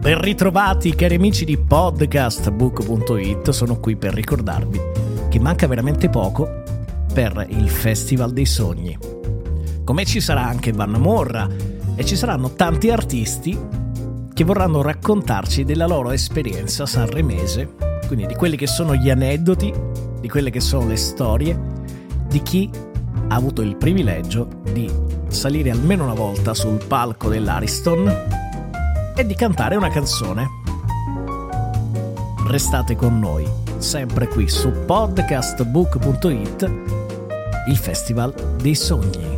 Ben ritrovati cari amici di podcastbook.it, sono qui per ricordarvi che manca veramente poco per il Festival dei Sogni. Come ci sarà anche Vanna Morra e ci saranno tanti artisti che vorranno raccontarci della loro esperienza sanremese, quindi di quelli che sono gli aneddoti, di quelle che sono le storie di chi ha avuto il privilegio di salire almeno una volta sul palco dell'Ariston e di cantare una canzone. Restate con noi, sempre qui su podcastbook.it, il Festival dei Sogni.